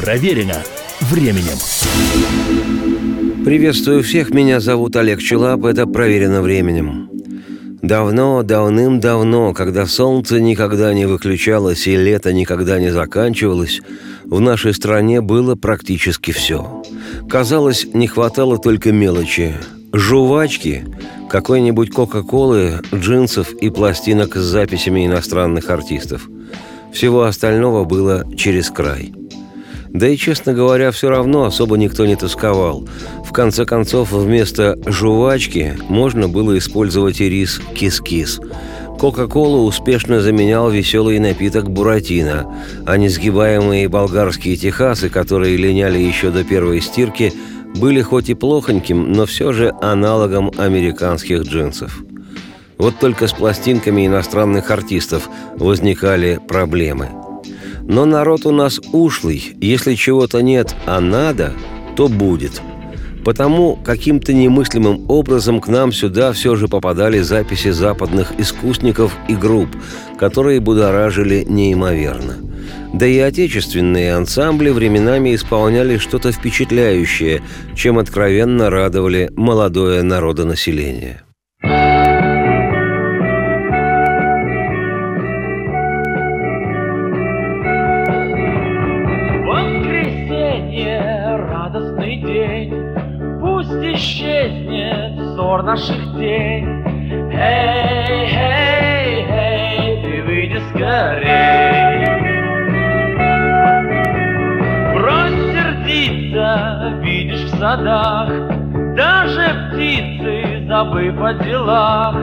Проверено временем. Приветствую всех, меня зовут Олег Челап, это «Проверено временем». Давно, давным-давно, когда солнце никогда не выключалось и лето никогда не заканчивалось, в нашей стране было практически все. Казалось, не хватало только мелочи. Жувачки, какой-нибудь Кока-Колы, джинсов и пластинок с записями иностранных артистов. Всего остального было через край – да и, честно говоря, все равно особо никто не тосковал. В конце концов, вместо жвачки можно было использовать и рис кис-кис. Кока-колу успешно заменял веселый напиток буратино, а несгибаемые болгарские техасы, которые линяли еще до первой стирки, были хоть и плохоньким, но все же аналогом американских джинсов. Вот только с пластинками иностранных артистов возникали проблемы – но народ у нас ушлый. Если чего-то нет, а надо, то будет. Потому каким-то немыслимым образом к нам сюда все же попадали записи западных искусников и групп, которые будоражили неимоверно. Да и отечественные ансамбли временами исполняли что-то впечатляющее, чем откровенно радовали молодое народонаселение. Ссор наших дней. Эй, эй, эй, ты выйди скорей. Брось сердиться, видишь в садах, даже птицы, забыв о делах.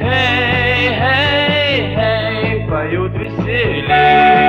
Эй, эй, эй, поют веселей.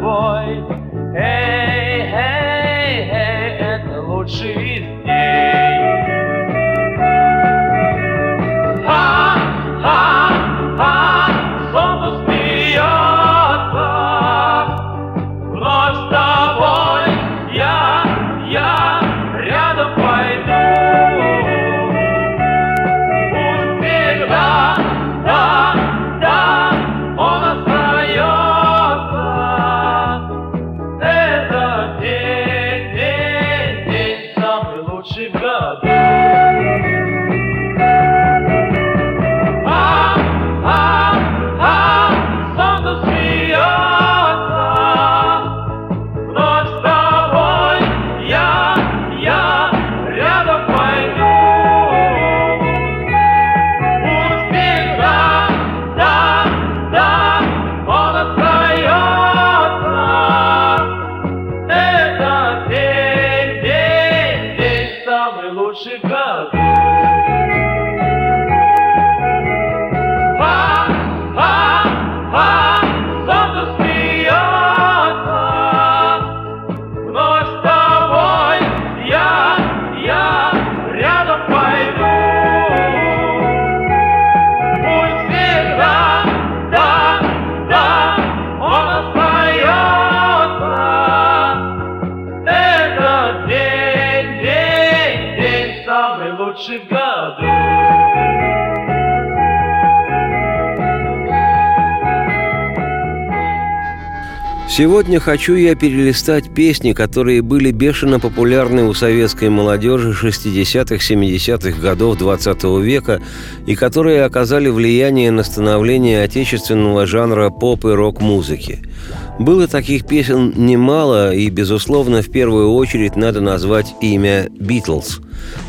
boy. Сегодня хочу я перелистать песни, которые были бешено популярны у советской молодежи 60-х-70-х годов 20 века и которые оказали влияние на становление отечественного жанра поп и рок-музыки. Было таких песен немало, и, безусловно, в первую очередь надо назвать имя «Битлз».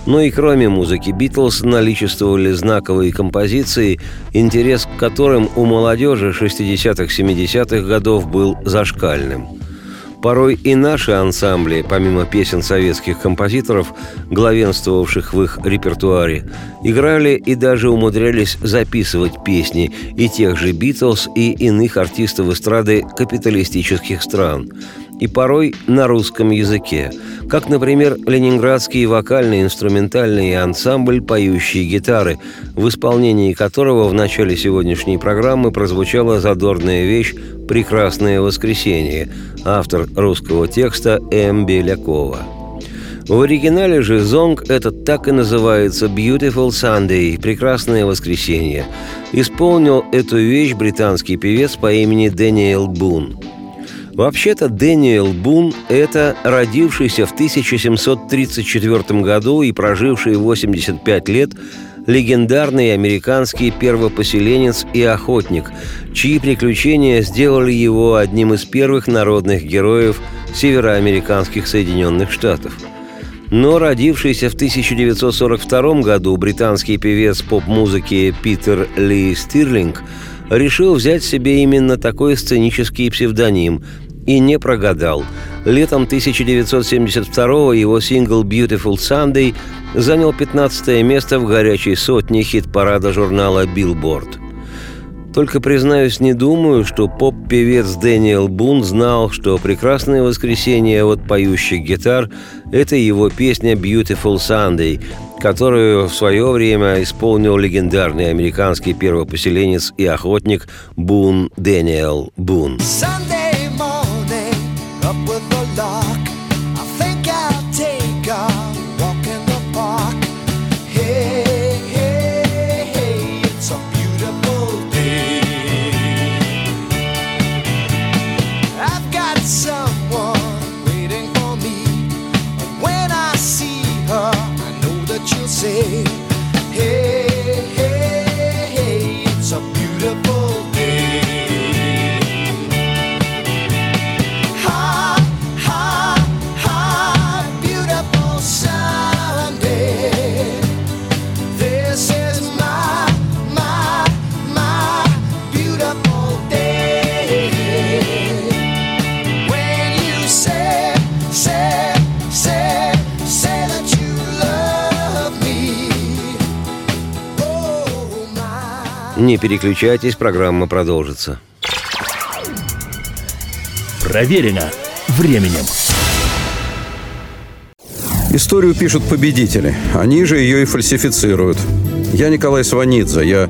Но и кроме музыки «Битлз» наличествовали знаковые композиции, интерес к которым у молодежи 60-70-х годов был зашкальным – Порой и наши ансамбли, помимо песен советских композиторов, главенствовавших в их репертуаре, играли и даже умудрялись записывать песни и тех же «Битлз», и иных артистов эстрады капиталистических стран и порой на русском языке, как, например, ленинградский вокальный инструментальный ансамбль «Поющие гитары», в исполнении которого в начале сегодняшней программы прозвучала задорная вещь «Прекрасное воскресенье», автор русского текста М. Белякова. В оригинале же «Зонг» этот так и называется «Beautiful Sunday» – «Прекрасное воскресенье». Исполнил эту вещь британский певец по имени Дэниел Бун – Вообще-то Дэниел Бун – это родившийся в 1734 году и проживший 85 лет легендарный американский первопоселенец и охотник, чьи приключения сделали его одним из первых народных героев североамериканских Соединенных Штатов. Но родившийся в 1942 году британский певец поп-музыки Питер Ли Стирлинг – решил взять себе именно такой сценический псевдоним и не прогадал. Летом 1972 его сингл «Beautiful Sunday» занял 15 место в горячей сотне хит-парада журнала «Billboard». Только, признаюсь, не думаю, что поп-певец Дэниел Бун знал, что «Прекрасное воскресенье» от поющих гитар – это его песня «Beautiful Sunday», которую в свое время исполнил легендарный американский первопоселенец и охотник Бун Дэниел Бун. Sunday. Не переключайтесь, программа продолжится. Проверено временем. Историю пишут победители. Они же ее и фальсифицируют. Я Николай Сванидзе. Я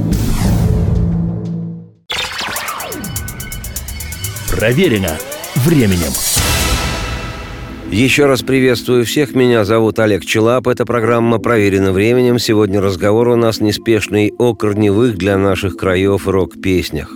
Проверено временем. Еще раз приветствую всех. Меня зовут Олег Челап. Эта программа проверена временем. Сегодня разговор у нас неспешный о корневых для наших краев рок-песнях.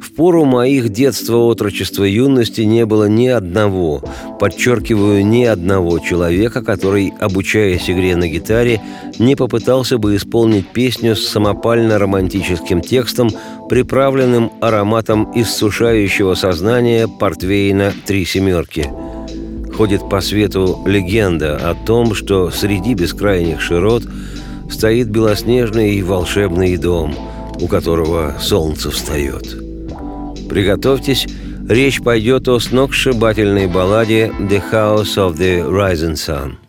В пору моих детства, отрочества, юности не было ни одного, подчеркиваю, ни одного человека, который, обучаясь игре на гитаре, не попытался бы исполнить песню с самопально-романтическим текстом, приправленным ароматом иссушающего сознания портвейна «Три семерки». Ходит по свету легенда о том, что среди бескрайних широт стоит белоснежный и волшебный дом, у которого солнце встает. Приготовьтесь, речь пойдет о сногсшибательной балладе «The House of the Rising Sun».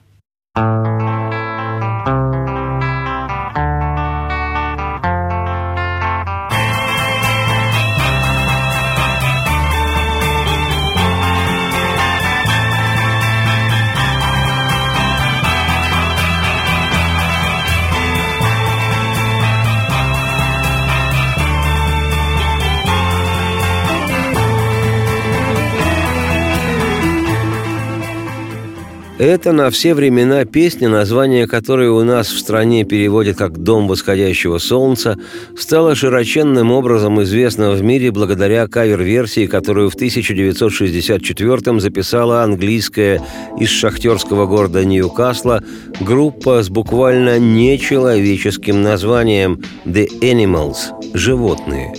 Это на все времена песня, название которой у нас в стране переводят как «Дом восходящего солнца», стала широченным образом известна в мире благодаря кавер-версии, которую в 1964-м записала английская из шахтерского города Ньюкасла группа с буквально нечеловеческим названием «The Animals» – «Животные».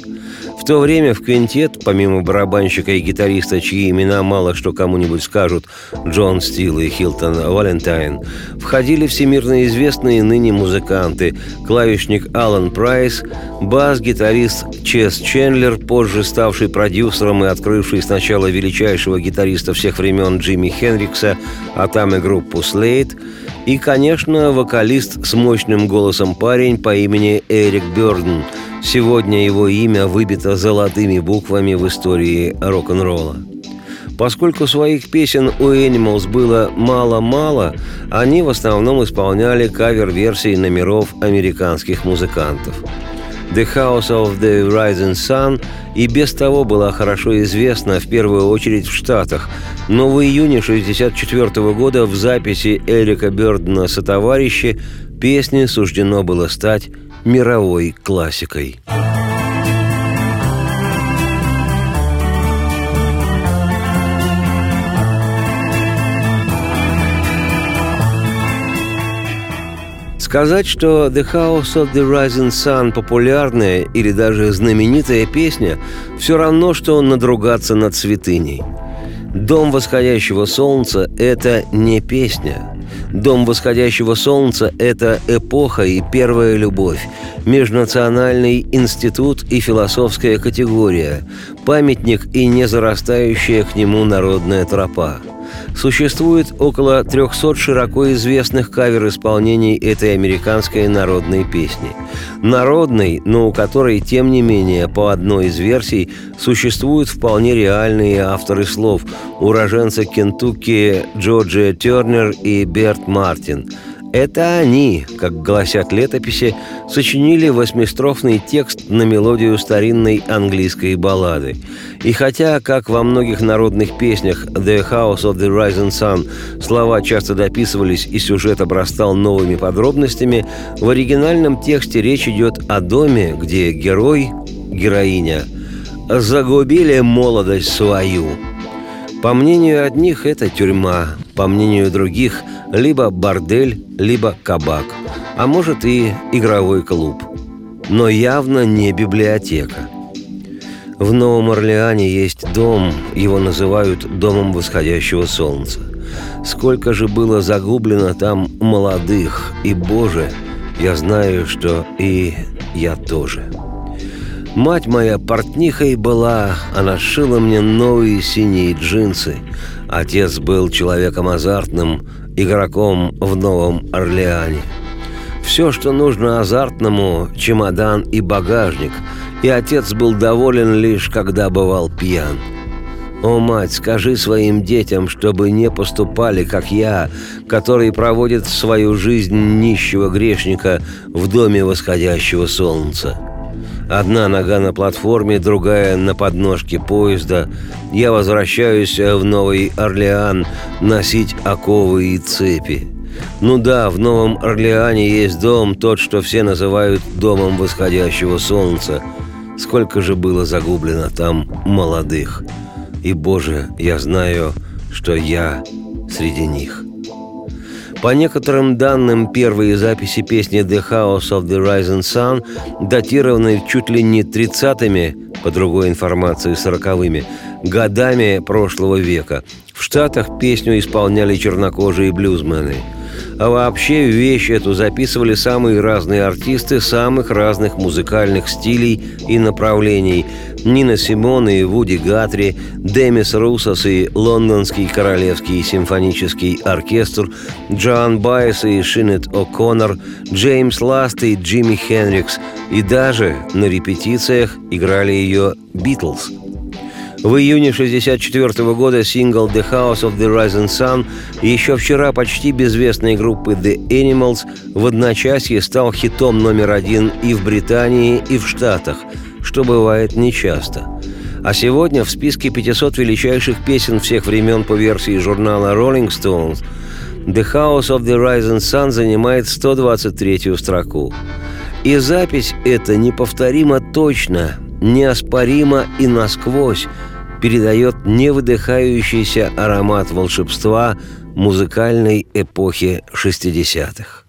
В то время в квинтет, помимо барабанщика и гитариста, чьи имена мало что кому-нибудь скажут, Джон Стил и Хилтон Валентайн, входили всемирно известные ныне музыканты, клавишник Алан Прайс, бас-гитарист Чес Чендлер, позже ставший продюсером и открывший сначала величайшего гитариста всех времен Джимми Хендрикса, а там и группу Слейд, и, конечно, вокалист с мощным голосом парень по имени Эрик Бёрден – Сегодня его имя выбито золотыми буквами в истории рок-н-ролла. Поскольку своих песен у Animals было мало-мало, они в основном исполняли кавер-версии номеров американских музыкантов. The House of the Rising Sun и без того была хорошо известна в первую очередь в Штатах, но в июне 1964 года в записи Эрика Бёрдена «Сотоварищи» песне суждено было стать мировой классикой. Сказать, что «The House of the Rising Sun» популярная или даже знаменитая песня, все равно, что надругаться над святыней. «Дом восходящего солнца» – это не песня – Дом восходящего солнца – это эпоха и первая любовь, межнациональный институт и философская категория, памятник и незарастающая к нему народная тропа – Существует около 300 широко известных кавер-исполнений этой американской народной песни. Народной, но у которой, тем не менее, по одной из версий, существуют вполне реальные авторы слов – уроженцы Кентукки Джорджия Тернер и Берт Мартин – это они, как гласят летописи, сочинили восьмистрофный текст на мелодию старинной английской баллады. И хотя, как во многих народных песнях «The House of the Rising Sun» слова часто дописывались и сюжет обрастал новыми подробностями, в оригинальном тексте речь идет о доме, где герой, героиня, загубили молодость свою. По мнению одних, это тюрьма, по мнению других – либо бордель, либо кабак, а может и игровой клуб. Но явно не библиотека. В Новом Орлеане есть дом, его называют «домом восходящего солнца». Сколько же было загублено там молодых, и, Боже, я знаю, что и я тоже. Мать моя портнихой была, она шила мне новые синие джинсы. Отец был человеком азартным, игроком в Новом Орлеане. Все, что нужно азартному, чемодан и багажник, и отец был доволен лишь, когда бывал пьян. «О, мать, скажи своим детям, чтобы не поступали, как я, который проводит свою жизнь нищего грешника в доме восходящего солнца». Одна нога на платформе, другая на подножке поезда. Я возвращаюсь в Новый Орлеан носить оковы и цепи. Ну да, в Новом Орлеане есть дом, тот, что все называют домом восходящего солнца. Сколько же было загублено там молодых. И, Боже, я знаю, что я среди них. По некоторым данным, первые записи песни «The House of the Rising Sun» датированы чуть ли не 30-ми, по другой информации, 40-ми, годами прошлого века. В Штатах песню исполняли чернокожие блюзмены – а вообще вещь эту записывали самые разные артисты самых разных музыкальных стилей и направлений. Нина Симон и Вуди Гатри, Демис Русос и Лондонский Королевский симфонический оркестр, Джоан Байес и Шинет О'Коннор, Джеймс Ласт и Джимми Хенрикс. И даже на репетициях играли ее «Битлз». В июне 1964 года сингл «The House of the Rising Sun» еще вчера почти безвестной группы «The Animals» в одночасье стал хитом номер один и в Британии, и в Штатах, что бывает нечасто. А сегодня в списке 500 величайших песен всех времен по версии журнала Rolling Stones The House of the Rising Sun занимает 123-ю строку. И запись эта неповторимо точно, неоспоримо и насквозь передает невыдыхающийся аромат волшебства музыкальной эпохи 60-х.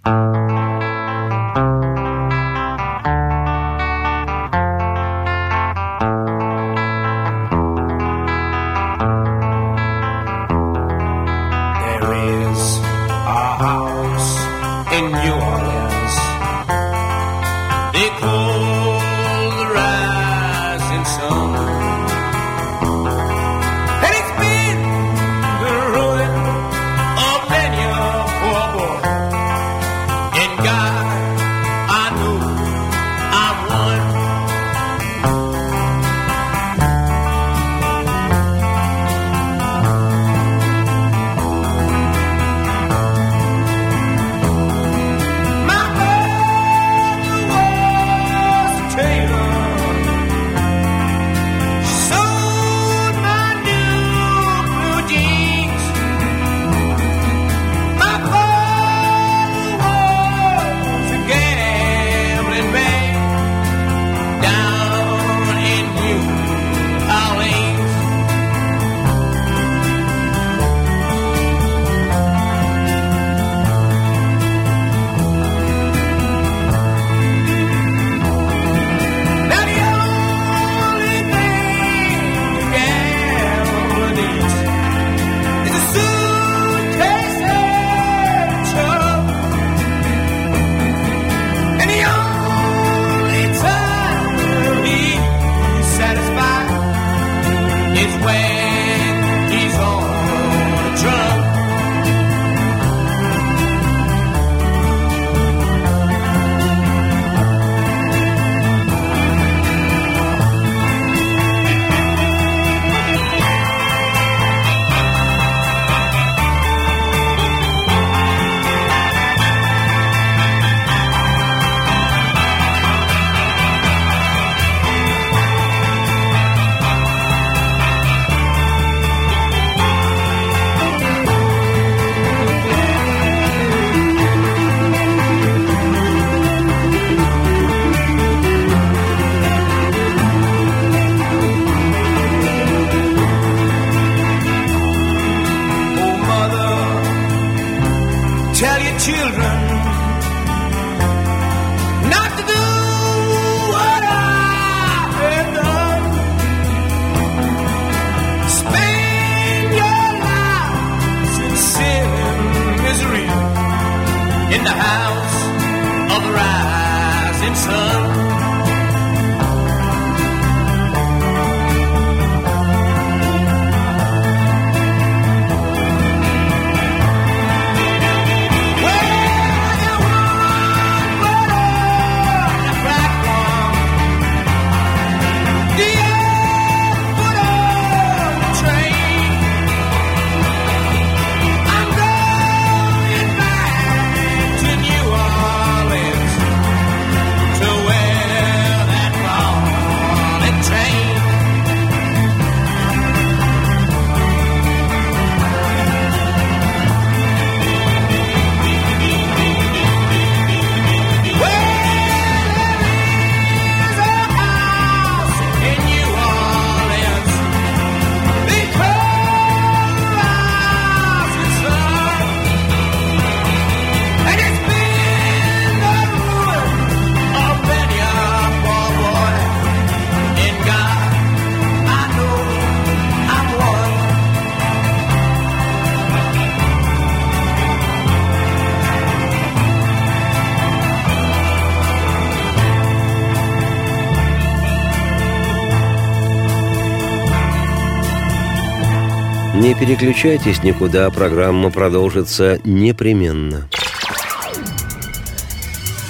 Переключайтесь никуда, программа продолжится непременно.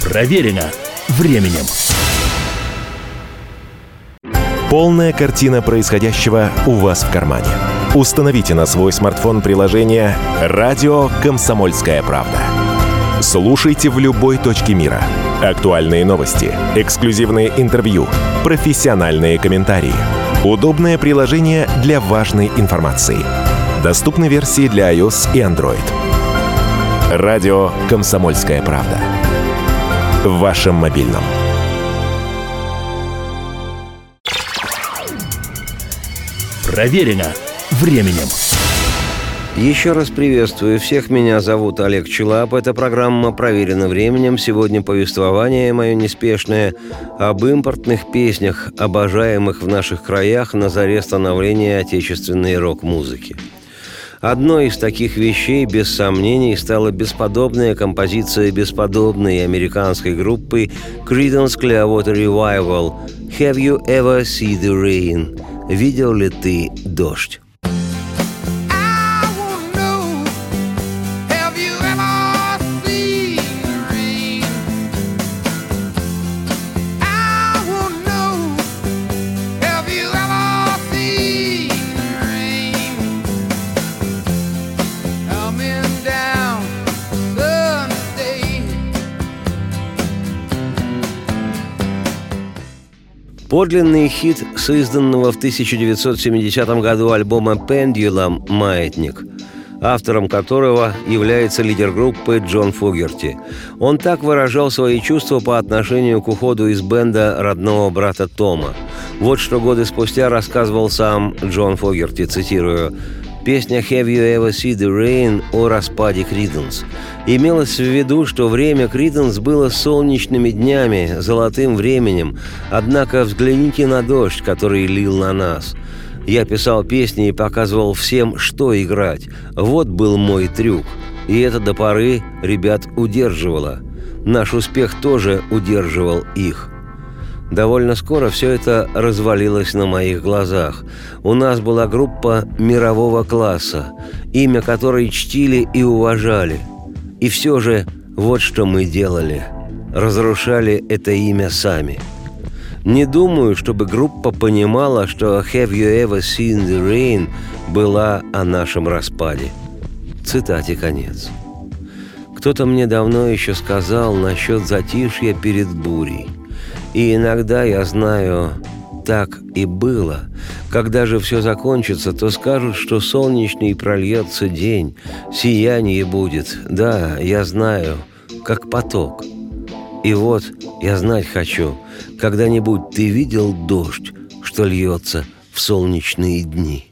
Проверено временем. Полная картина происходящего у вас в кармане. Установите на свой смартфон приложение «Радио Комсомольская правда». Слушайте в любой точке мира. Актуальные новости, эксклюзивные интервью, профессиональные комментарии. Удобное приложение для важной информации – Доступны версии для iOS и Android. Радио «Комсомольская правда». В вашем мобильном. Проверено временем. Еще раз приветствую всех. Меня зовут Олег Челап. Эта программа проверена временем. Сегодня повествование мое неспешное об импортных песнях, обожаемых в наших краях на заре становления отечественной рок-музыки. Одной из таких вещей, без сомнений, стала бесподобная композиция бесподобной американской группы Creedence Clearwater Revival «Have You Ever Seen the Rain?» «Видел ли ты дождь?» Подлинный хит с изданного в 1970 году альбома «Pendulum» «Маятник», автором которого является лидер группы Джон Фогерти. Он так выражал свои чувства по отношению к уходу из бенда родного брата Тома. Вот что годы спустя рассказывал сам Джон Фогерти, цитирую, Песня «Have you ever seen the rain» о распаде Криденс. Имелось в виду, что время Криденс было солнечными днями, золотым временем, однако взгляните на дождь, который лил на нас. Я писал песни и показывал всем, что играть. Вот был мой трюк. И это до поры ребят удерживало. Наш успех тоже удерживал их. Довольно скоро все это развалилось на моих глазах. У нас была группа мирового класса, имя которой чтили и уважали. И все же вот что мы делали. Разрушали это имя сами. Не думаю, чтобы группа понимала, что «Have you ever seen the rain» была о нашем распаде. Цитате конец. Кто-то мне давно еще сказал насчет затишья перед бурей. И иногда я знаю, так и было. Когда же все закончится, то скажут, что солнечный прольется день, сияние будет. Да, я знаю, как поток. И вот я знать хочу, когда-нибудь ты видел дождь, что льется в солнечные дни?»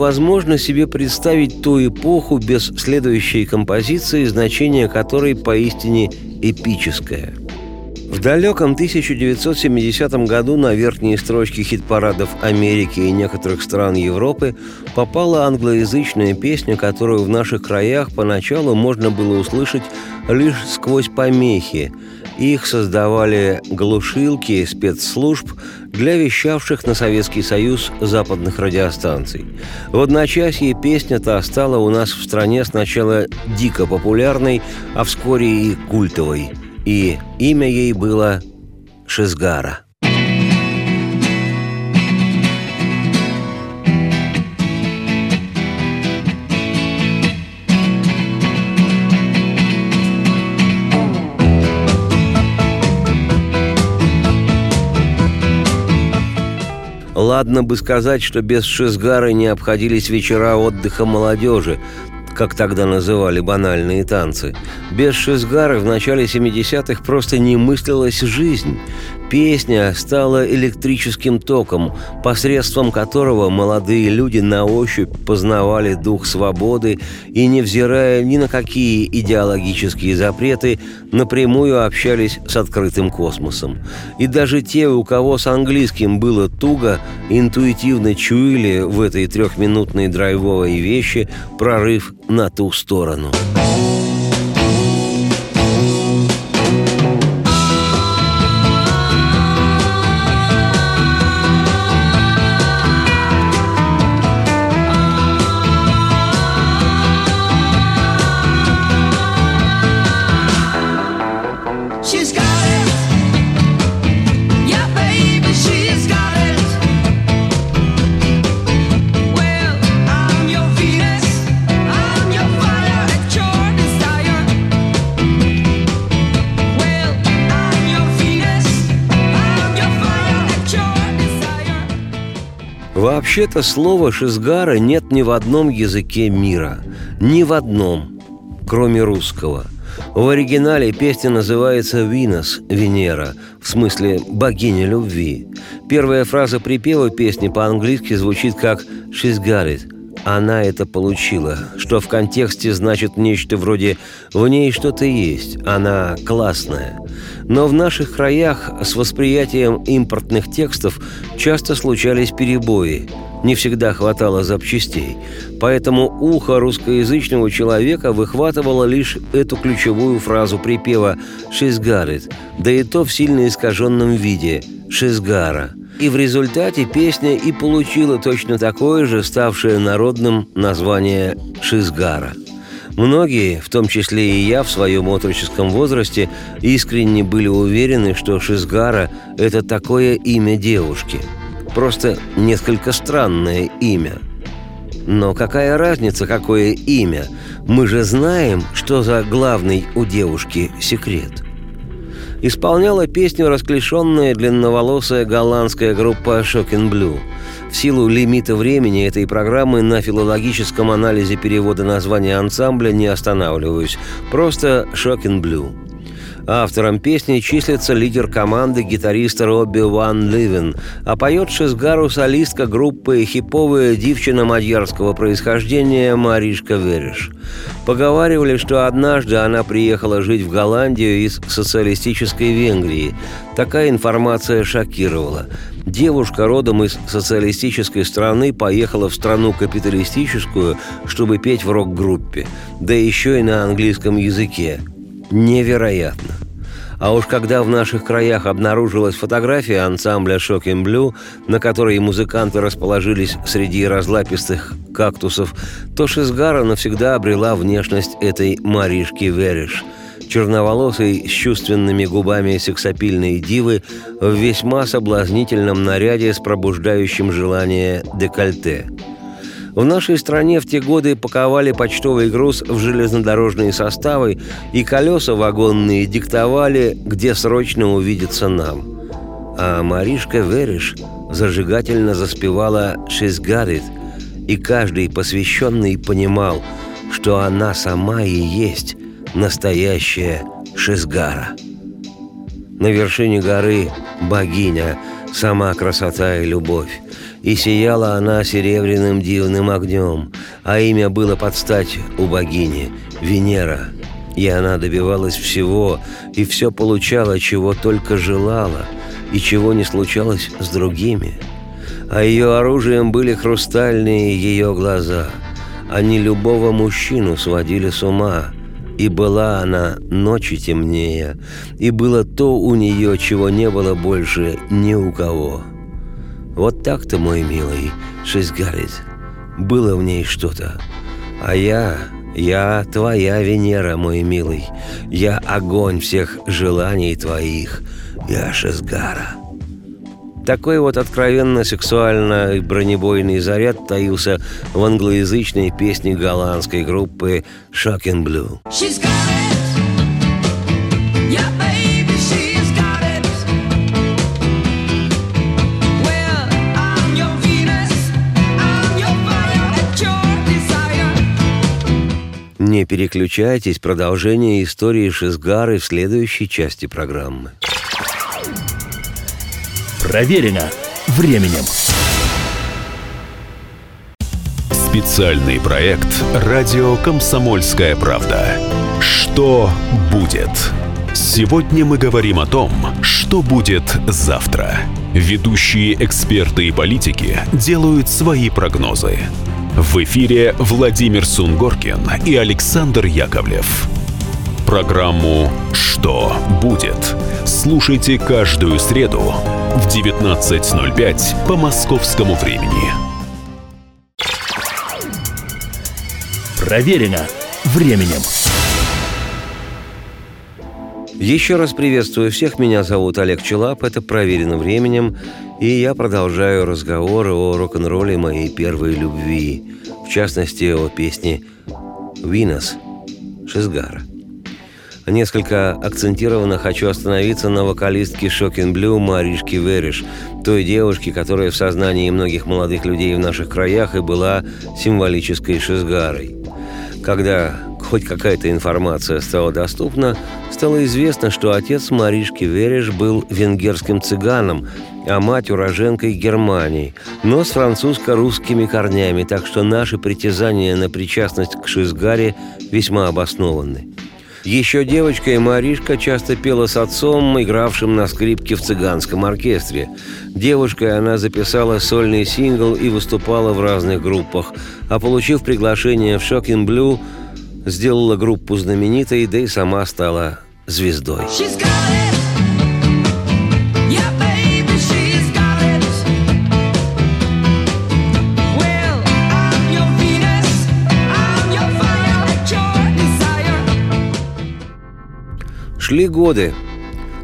Невозможно себе представить ту эпоху без следующей композиции, значение которой поистине эпическое. В далеком 1970 году на верхние строчки хит-парадов Америки и некоторых стран Европы попала англоязычная песня, которую в наших краях поначалу можно было услышать лишь сквозь помехи. Их создавали глушилки спецслужб для вещавших на Советский Союз западных радиостанций. В одночасье песня-то стала у нас в стране сначала дико популярной, а вскоре и культовой – и имя ей было Шизгара. Ладно бы сказать, что без Шизгара не обходились вечера отдыха молодежи, как тогда называли банальные танцы. Без Шизгара в начале 70-х просто не мыслилась жизнь. Песня стала электрическим током, посредством которого молодые люди на ощупь познавали дух свободы и, невзирая ни на какие идеологические запреты, напрямую общались с открытым космосом. И даже те, у кого с английским было туго, интуитивно чуяли в этой трехминутной драйвовой вещи прорыв на ту сторону. Вообще-то слова «шизгара» нет ни в одном языке мира. Ни в одном, кроме русского. В оригинале песня называется «Винос» – «Венера», в смысле «богиня любви». Первая фраза припева песни по-английски звучит как «She's got it», она это получила, что в контексте значит нечто вроде «в ней что-то есть, она классная». Но в наших краях с восприятием импортных текстов часто случались перебои. Не всегда хватало запчастей. Поэтому ухо русскоязычного человека выхватывало лишь эту ключевую фразу припева «She's got it», да и то в сильно искаженном виде «Шизгара». И в результате песня и получила точно такое же, ставшее народным название «Шизгара». Многие, в том числе и я в своем отроческом возрасте, искренне были уверены, что Шизгара – это такое имя девушки. Просто несколько странное имя. Но какая разница, какое имя? Мы же знаем, что за главный у девушки секрет – исполняла песню расклешенная длинноволосая голландская группа Shocking Blue. В силу лимита времени этой программы на филологическом анализе перевода названия ансамбля не останавливаюсь. Просто Shocking Blue. Автором песни числится лидер команды гитариста Робби Ван Ливен, а поет шизгару солистка группы хиповая девчина мадьярского происхождения Маришка Вереш. Поговаривали, что однажды она приехала жить в Голландию из социалистической Венгрии. Такая информация шокировала. Девушка родом из социалистической страны поехала в страну капиталистическую, чтобы петь в рок-группе, да еще и на английском языке. Невероятно. А уж когда в наших краях обнаружилась фотография ансамбля Shocking Blue, на которой музыканты расположились среди разлапистых кактусов, то Шизгара навсегда обрела внешность этой Маришки Вериш – черноволосой с чувственными губами сексапильной дивы в весьма соблазнительном наряде с пробуждающим желание декольте – в нашей стране в те годы паковали почтовый груз в железнодорожные составы, и колеса вагонные диктовали, где срочно увидеться нам. А Маришка Вериш зажигательно заспевала «She's got it», и каждый посвященный понимал, что она сама и есть настоящая Шизгара. На вершине горы богиня, сама красота и любовь. И сияла она серебряным дивным огнем, а имя было под стать у богини – Венера. И она добивалась всего, и все получала, чего только желала, и чего не случалось с другими. А ее оружием были хрустальные ее глаза. Они любого мужчину сводили с ума. И была она ночи темнее, и было то у нее, чего не было больше ни у кого. Вот так-то, мой милый, Шизгарит. Было в ней что-то. А я, я твоя Венера, мой милый. Я огонь всех желаний твоих. Я Шизгара. Такой вот откровенно сексуально бронебойный заряд таился в англоязычной песне голландской группы Shocking Blue. She's got it. Не переключайтесь, продолжение истории Шизгары в следующей части программы. Проверено временем. Специальный проект «Радио Комсомольская правда». Что будет? Сегодня мы говорим о том, что будет завтра. Ведущие эксперты и политики делают свои прогнозы. В эфире Владимир Сунгоркин и Александр Яковлев. Программу «Что будет?» слушайте каждую среду в 19.05 по московскому времени. Проверено временем. Еще раз приветствую всех, меня зовут Олег Челап, это «Проверено временем», и я продолжаю разговор о рок-н-ролле моей первой любви, в частности, о песне «Винос» Шизгара. Несколько акцентированно хочу остановиться на вокалистке Шокин Блю Маришке Вериш, той девушке, которая в сознании многих молодых людей в наших краях и была символической шизгарой. Когда хоть какая-то информация стала доступна, стало известно, что отец Маришки Вериш был венгерским цыганом, а мать уроженкой Германии, но с французско-русскими корнями, так что наши притязания на причастность к Шизгаре весьма обоснованы. Еще девочкой Маришка часто пела с отцом, игравшим на скрипке в цыганском оркестре. Девушкой она записала сольный сингл и выступала в разных группах, а получив приглашение в Shocking Blue, сделала группу знаменитой, да и сама стала звездой. Шли годы.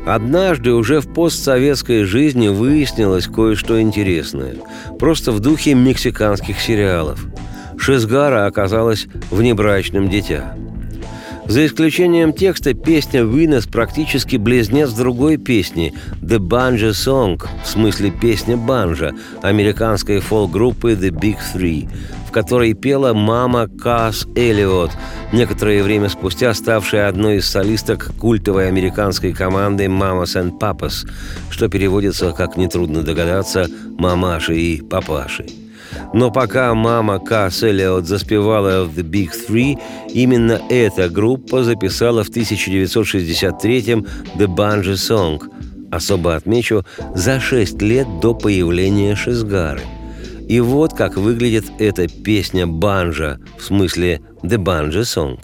Однажды уже в постсоветской жизни выяснилось кое-что интересное. Просто в духе мексиканских сериалов. Шизгара оказалась внебрачным дитя. За исключением текста, песня «Винес» практически близнец другой песни «The Banjo Song», в смысле песня банджа, американской фолк-группы «The Big Three», в которой пела мама Касс Эллиот, некоторое время спустя ставшая одной из солисток культовой американской команды «Mamas and Papas», что переводится, как нетрудно догадаться, «мамаши и папаши». Но пока мама Касс Эллиот заспевала The Big Three, именно эта группа записала в 1963-м The Banjo Song, особо отмечу, за шесть лет до появления Шизгары. И вот как выглядит эта песня банджа, в смысле The Banjo Song.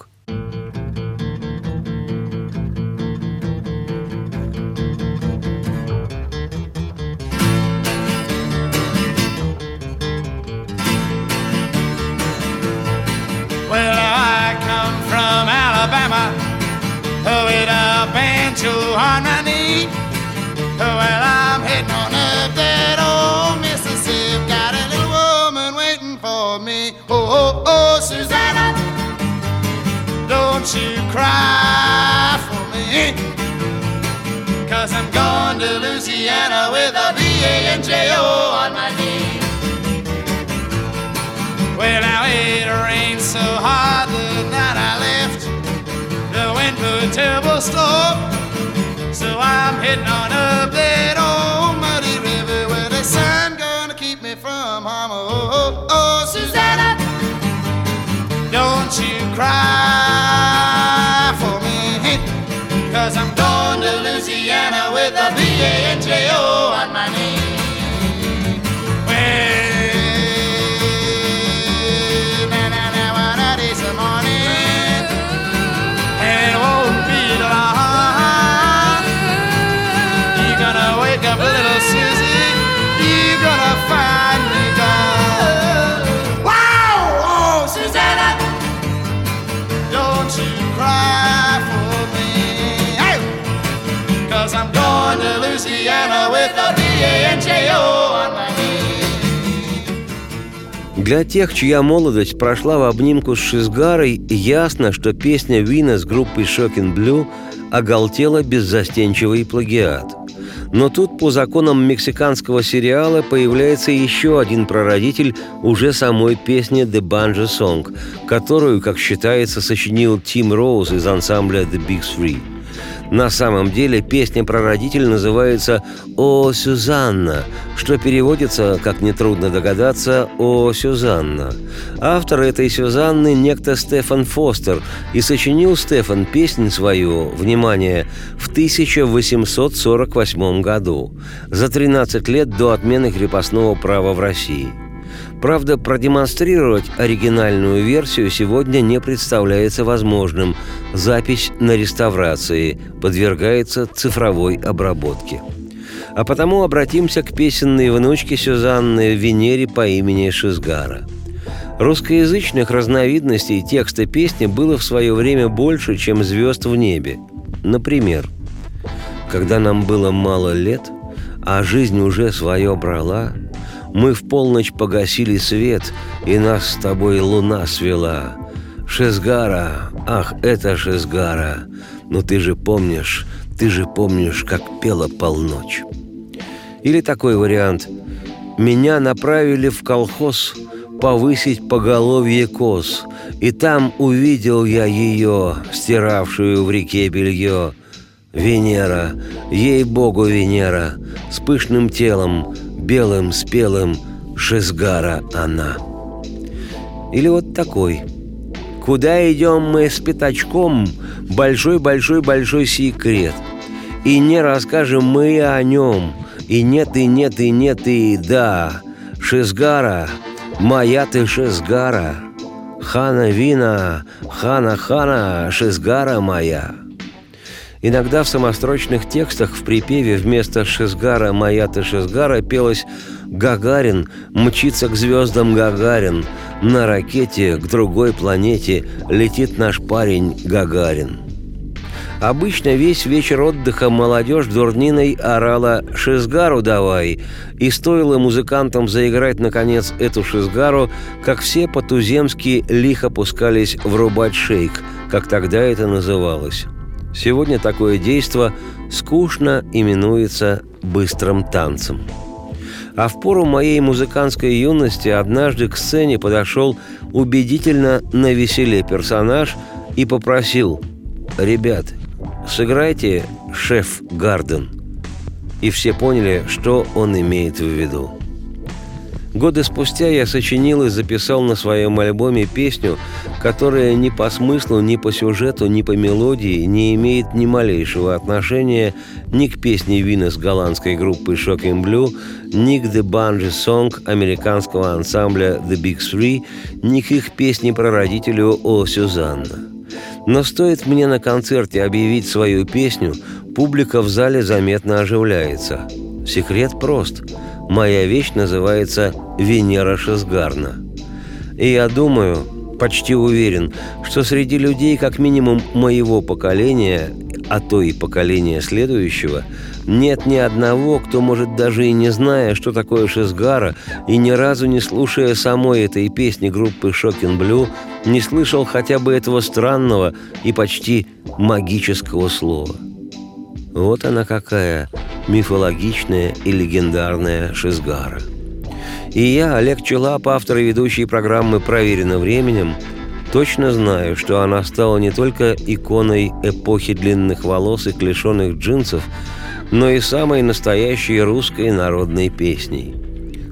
Storm. So I'm heading on up that old muddy river where the sun gonna keep me from harm. Oh, oh, oh, oh Susanna, don't you cry for Cause I'm going to Louisiana with a B-A-N-J-O Для тех, чья молодость прошла в обнимку с Шизгарой, ясно, что песня Вина с группой Shocking Blue оголтела беззастенчивый плагиат. Но тут по законам мексиканского сериала появляется еще один прародитель уже самой песни «The Banjo Song», которую, как считается, сочинил Тим Роуз из ансамбля «The Big Three». На самом деле песня прародитель называется «О, Сюзанна», что переводится, как нетрудно догадаться, «О, Сюзанна». Автор этой Сюзанны – некто Стефан Фостер, и сочинил Стефан песнь свою, внимание, в 1848 году, за 13 лет до отмены крепостного права в России – Правда, продемонстрировать оригинальную версию сегодня не представляется возможным. Запись на реставрации подвергается цифровой обработке. А потому обратимся к песенной внучке Сюзанны Венере по имени Шизгара. Русскоязычных разновидностей текста песни было в свое время больше, чем звезд в небе. Например, «Когда нам было мало лет, а жизнь уже свое брала, мы в полночь погасили свет, и нас с тобой луна свела. Шезгара, ах, это Шезгара, но ты же помнишь, ты же помнишь, как пела полночь. Или такой вариант. Меня направили в колхоз повысить поголовье коз, и там увидел я ее, стиравшую в реке белье. Венера, ей-богу, Венера, с пышным телом, белым спелым Шизгара она. Или вот такой. Куда идем мы с пятачком? Большой-большой-большой секрет. И не расскажем мы о нем. И нет, и нет, и нет, и да. Шизгара, моя ты Шизгара. Хана Вина, Хана Хана, Шизгара моя. Иногда в самострочных текстах в припеве вместо «Шизгара, моя ты Шизгара» пелось «Гагарин мчится к звездам Гагарин, на ракете к другой планете летит наш парень Гагарин». Обычно весь вечер отдыха молодежь дурниной орала «Шизгару давай!» И стоило музыкантам заиграть, наконец, эту шизгару, как все по-туземски лихо пускались врубать шейк, как тогда это называлось. Сегодня такое действо скучно именуется быстрым танцем. А в пору моей музыкантской юности однажды к сцене подошел убедительно на веселе персонаж и попросил «Ребят, сыграйте «Шеф Гарден». И все поняли, что он имеет в виду. Годы спустя я сочинил и записал на своем альбоме песню, которая ни по смыслу, ни по сюжету, ни по мелодии не имеет ни малейшего отношения ни к песне Вина с голландской группы Shocking Blue, ни к The Banjo Song американского ансамбля The Big Three, ни к их песне про родителю О Сюзанна. Но стоит мне на концерте объявить свою песню, публика в зале заметно оживляется. Секрет прост – Моя вещь называется «Венера Шизгарна». И я думаю, почти уверен, что среди людей как минимум моего поколения, а то и поколения следующего, нет ни одного, кто может даже и не зная, что такое Шизгара, и ни разу не слушая самой этой песни группы Шокин Блю, не слышал хотя бы этого странного и почти магического слова. Вот она какая мифологичная и легендарная Шизгара. И я, Олег Челап, автор и ведущий программы «Проверено временем», точно знаю, что она стала не только иконой эпохи длинных волос и клешеных джинсов, но и самой настоящей русской народной песней.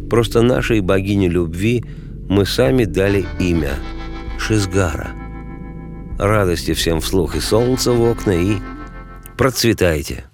Просто нашей богине любви мы сами дали имя – Шизгара. Радости всем вслух и солнца в окна, и Процветайте.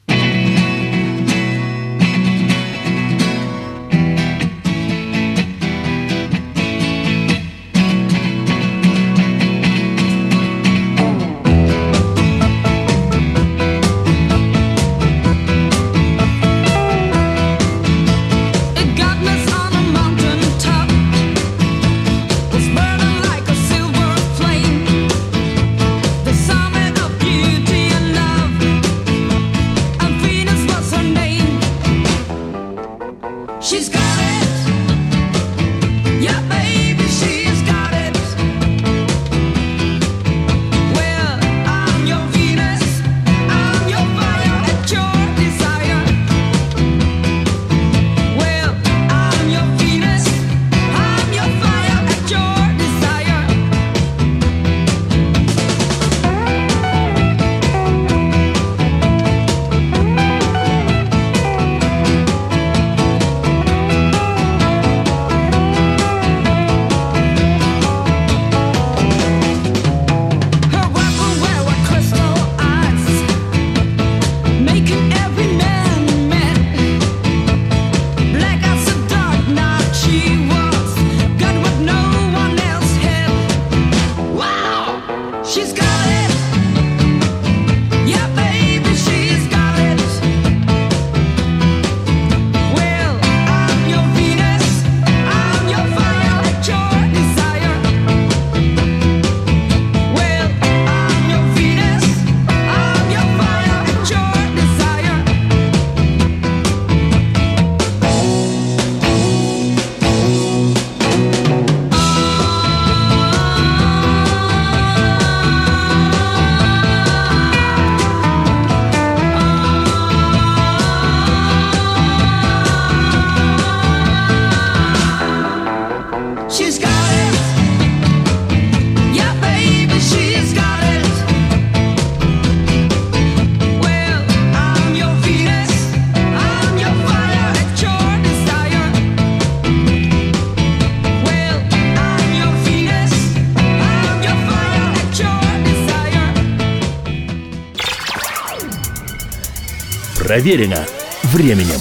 Проверено временем.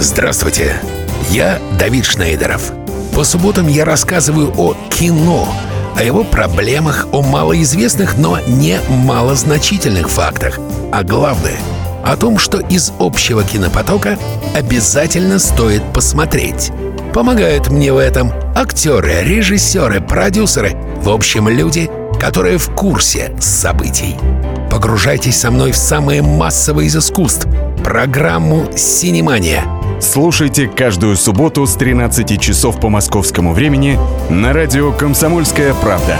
Здравствуйте, я Давид Шнейдеров. По субботам я рассказываю о кино, о его проблемах, о малоизвестных, но не малозначительных фактах. А главное — о том, что из общего кинопотока обязательно стоит посмотреть. Помогают мне в этом актеры, режиссеры, продюсеры, в общем, люди, которые в курсе событий. Погружайтесь со мной в самое массовое из искусств — программу «Синемания». Слушайте каждую субботу с 13 часов по московскому времени на радио «Комсомольская правда».